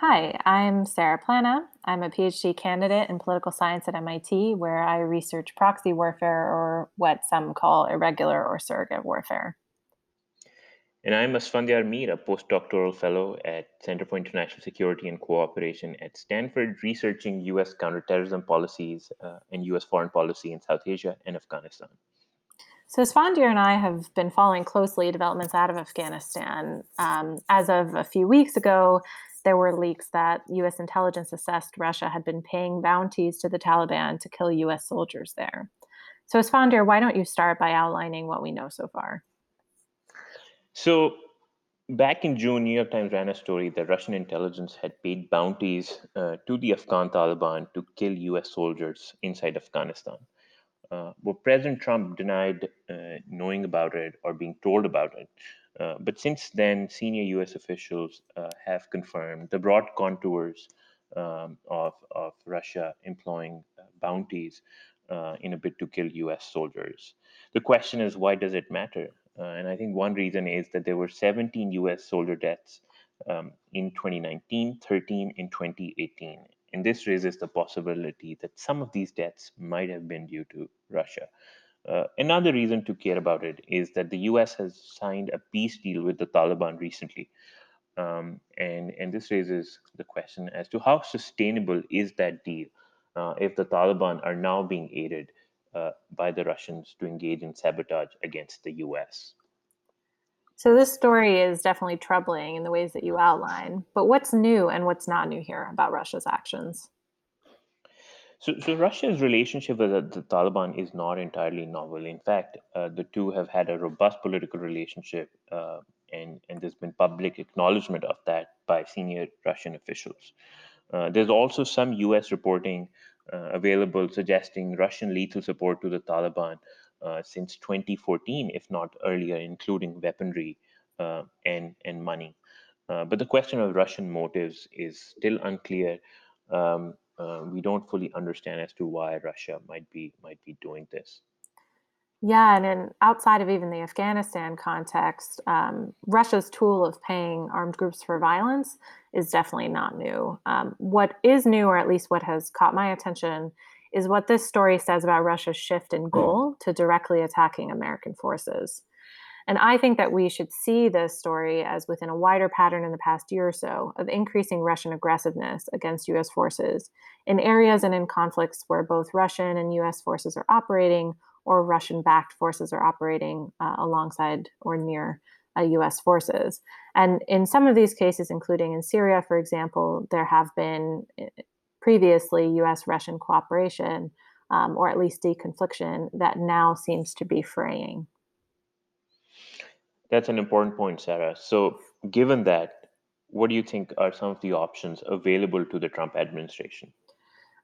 Hi, I'm Sara Plana. I'm a PhD candidate in political science at MIT, where I research proxy warfare, or what some call irregular or surrogate warfare. And I'm Asfandyar Mir, a postdoctoral fellow at Center for International Security and Cooperation at Stanford, researching US counterterrorism policies uh, and US foreign policy in South Asia and Afghanistan. So, Asfandyar and I have been following closely developments out of Afghanistan. Um, as of a few weeks ago, there were leaks that US intelligence assessed Russia had been paying bounties to the Taliban to kill US soldiers there. So, Asfandyar, why don't you start by outlining what we know so far? So, back in June, New York Times ran a story that Russian intelligence had paid bounties uh, to the Afghan Taliban to kill US soldiers inside Afghanistan. Uh, President Trump denied uh, knowing about it or being told about it. Uh, but since then, senior US officials uh, have confirmed the broad contours um, of, of Russia employing uh, bounties uh, in a bid to kill US soldiers. The question is, why does it matter? Uh, and I think one reason is that there were 17 US soldier deaths um, in 2019, 13 in 2018. And this raises the possibility that some of these deaths might have been due to Russia. Uh, another reason to care about it is that the US has signed a peace deal with the Taliban recently. Um, and, and this raises the question as to how sustainable is that deal uh, if the Taliban are now being aided uh, by the Russians to engage in sabotage against the US. So, this story is definitely troubling in the ways that you outline. But what's new and what's not new here about Russia's actions? So, so Russia's relationship with the, Taliban is not entirely novel. In fact, uh, the two have had a robust political relationship, uh, and, and there's been public acknowledgement of that by senior Russian officials. Uh, there's also some U.S. reporting uh, available suggesting Russian lethal support to the Taliban uh, since 2014, if not earlier, including weaponry uh, and and money. but the question of Russian motives is still unclear. Um, uh, we don't fully understand as to why Russia might be might be doing this. Yeah, and then outside of even the Afghanistan context, um, Russia's tool of paying armed groups for violence is definitely not new. Um, what is new, or at least what has caught my attention, is what this story says about Russia's shift in goal to directly attacking American forces. And I think that we should see this story as within a wider pattern in the past year or so of increasing Russian aggressiveness against US forces in areas and in conflicts where both Russian and US forces are operating or Russian backed forces are operating uh, alongside or near uh, US forces. And in some of these cases, including in Syria, for example, there have been eh, previously US Russian cooperation um, or at least deconfliction that now seems to be fraying. That's an important point, Sara. So, given that, what do you think are some of the options available to the Trump administration?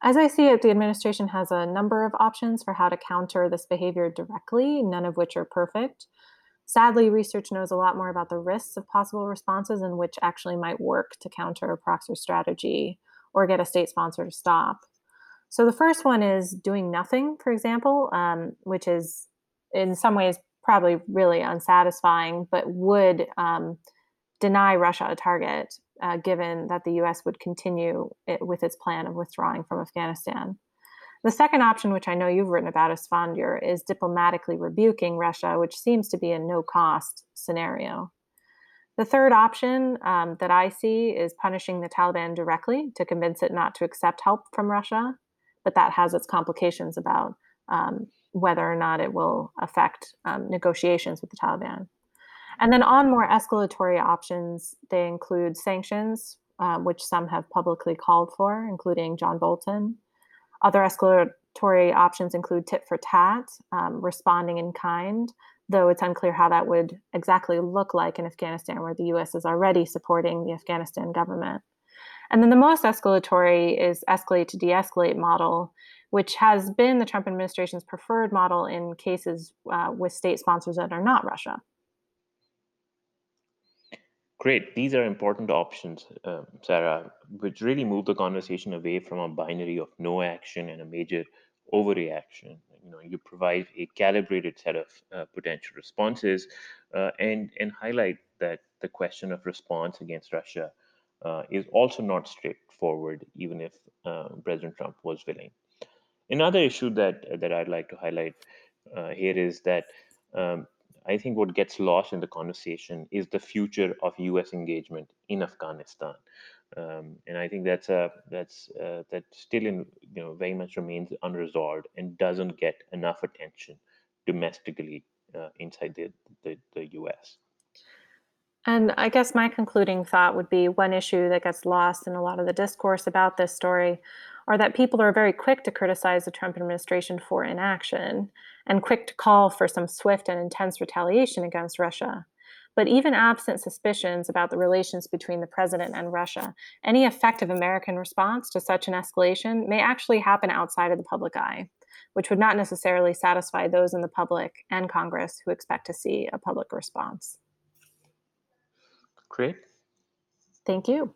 As I see it, the administration has a number of options for how to counter this behavior directly, none of which are perfect. Sadly, research knows a lot more about the risks of possible responses and which actually might work to counter a proxy strategy or get a state sponsor to stop. So, the first one is doing nothing, for example, um, which is in some ways probably really unsatisfying, but would um, deny Russia a target, uh, given that the US would continue it with its plan of withdrawing from Afghanistan. The second option, which I know you've written about, Asfandyar, is diplomatically rebuking Russia, which seems to be a no cost scenario. The third option um, that I see is punishing the Taliban directly to convince it not to accept help from Russia, but that has its complications about um, whether or not it will affect um, negotiations with the Taliban. And then on more escalatory options, they include sanctions, uh, which some have publicly called for, including John Bolton. Other escalatory options include tit for tat, um, responding in kind, though it's unclear how that would exactly look like in Afghanistan, where the US is already supporting the Afghanistan government. And then the most escalatory is escalate to de escalate model, which has been the Trump administration's preferred model in cases uh, with state sponsors that are not Russia. Great. These are important options, um, Sara, which really move the conversation away from a binary of no action and a major overreaction. You know, you provide a calibrated set of uh, potential responses, uh, and and highlight that the question of response against Russia uh, is also not straightforward, even if uh, President Trump was willing. Another issue that that I'd like to highlight uh, here is that um, I think what gets lost in the conversation is the future of U.S. engagement in Afghanistan, um, and I think that's a that's uh, that still in you know very much remains unresolved and doesn't get enough attention domestically uh, inside the, the the U.S. And I guess my concluding thought would be one issue that gets lost in a lot of the discourse about this story are that people are very quick to criticize the Trump administration for inaction and quick to call for some swift and intense retaliation against Russia. But even absent suspicions about the relations between the president and Russia, any effective American response to such an escalation may actually happen outside of the public eye, which would not necessarily satisfy those in the public and Congress who expect to see a public response. Great. Thank you.